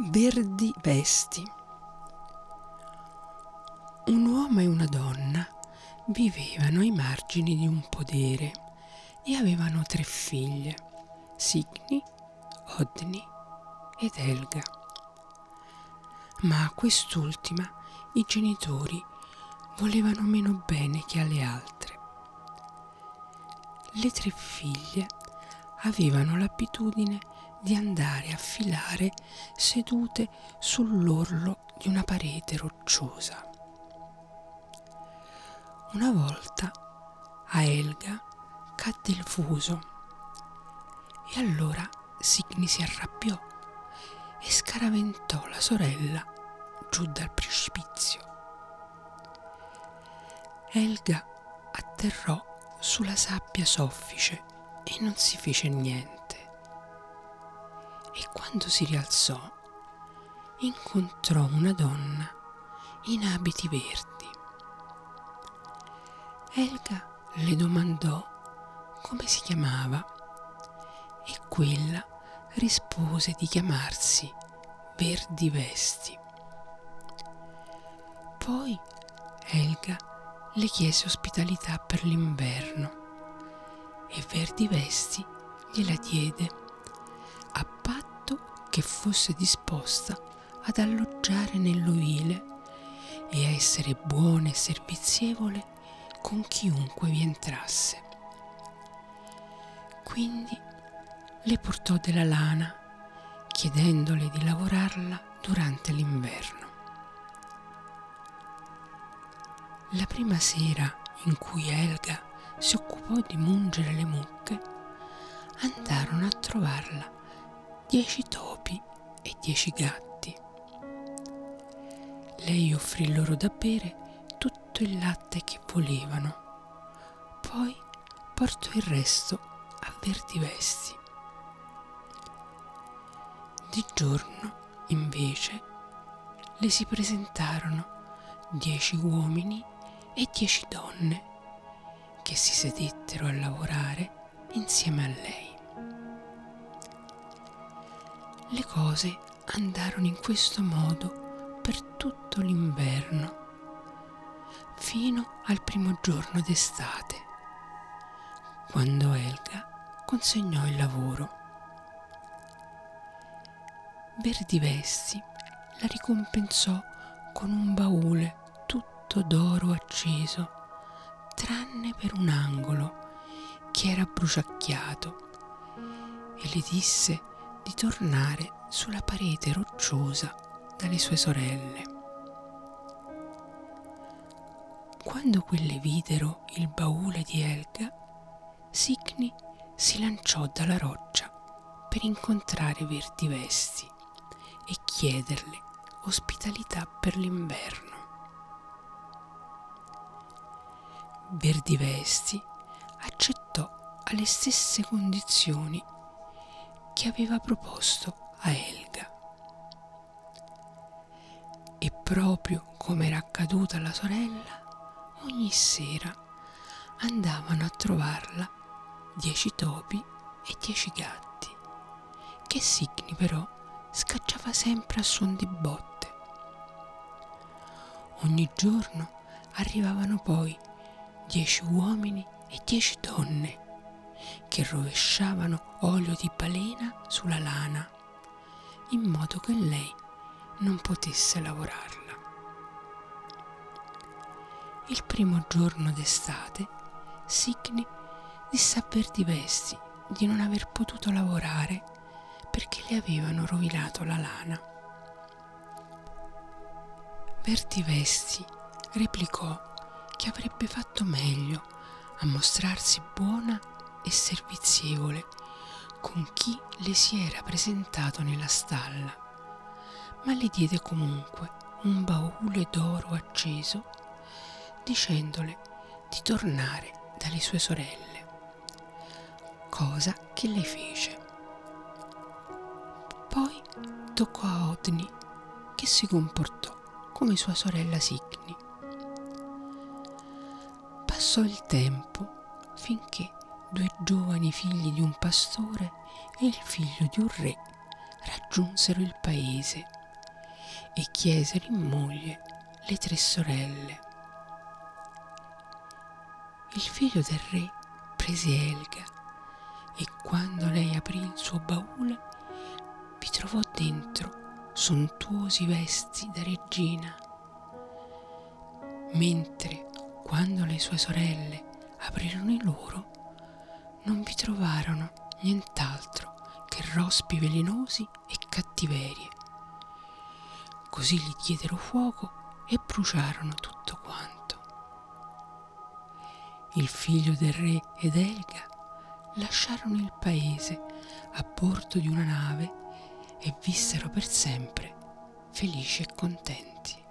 Verdi vesti. Un uomo e una donna vivevano ai margini di un podere e avevano tre figlie, Signi, Odni ed Elga. Ma a quest'ultima i genitori volevano meno bene che alle altre. Le tre figlie avevano l'abitudine di andare a filare sedute sull'orlo di una parete rocciosa. Una volta a Elga cadde il fuso e allora Signi si arrabbiò e scaraventò la sorella giù dal precipizio. Elga atterrò sulla sabbia soffice e non si fece niente e quando si rialzò incontrò una donna in abiti verdi. Elga le domandò come si chiamava e quella rispose di chiamarsi Verdi Vesti. Poi Elga le chiese ospitalità per l'inverno e Verdi Vesti gliela diede che fosse disposta ad alloggiare nell'ovile e a essere buona e servizievole con chiunque vi entrasse. Quindi le portò della lana chiedendole di lavorarla durante l'inverno. La prima sera in cui Elga si occupò di mungere le mucche, andarono a trovarla dieci topi e dieci gatti. Lei offrì loro da bere tutto il latte che volevano, poi portò il resto a verdi vesti. Di giorno, invece, le si presentarono dieci uomini e dieci donne che si sedettero a lavorare insieme a lei. Le cose andarono in questo modo per tutto l'inverno, fino al primo giorno d'estate, quando Elga consegnò il lavoro. Verdivesti la ricompensò con un baule tutto d'oro acceso, tranne per un angolo che era bruciacchiato, e le disse di tornare sulla parete rocciosa dalle sue sorelle. Quando quelle videro il baule di Elga, Signi si lanciò dalla roccia per incontrare Verdi Vesti e chiederle ospitalità per l'inverno. Verdi Vesti accettò alle stesse condizioni che aveva proposto a Elga. E proprio come era accaduta alla sorella, ogni sera andavano a trovarla dieci topi e dieci gatti, che Signi però scacciava sempre a suon di botte. Ogni giorno arrivavano poi dieci uomini e dieci donne che rovesciavano olio di balena sulla lana, in modo che lei non potesse lavorarla. Il primo giorno d'estate, Signi disse a Verdivesti di non aver potuto lavorare perché le avevano rovinato la lana. Verdivesti replicò che avrebbe fatto meglio a mostrarsi buona e servizievole con chi le si era presentato nella stalla, ma le diede comunque un baule d'oro acceso, dicendole di tornare dalle sue sorelle, cosa che lei fece. Poi toccò a Odni, che si comportò come sua sorella Signi. Passò il tempo finché due giovani figli di un pastore e il figlio di un re raggiunsero il paese e chiesero in moglie le tre sorelle. Il figlio del re prese Elga e quando lei aprì il suo baule vi trovò dentro sontuosi vesti da regina, mentre quando le sue sorelle aprirono i loro non vi trovarono nient'altro che rospi velenosi e cattiverie. Così gli diedero fuoco e bruciarono tutto quanto. Il figlio del re ed Elga lasciarono il paese a bordo di una nave e vissero per sempre felici e contenti.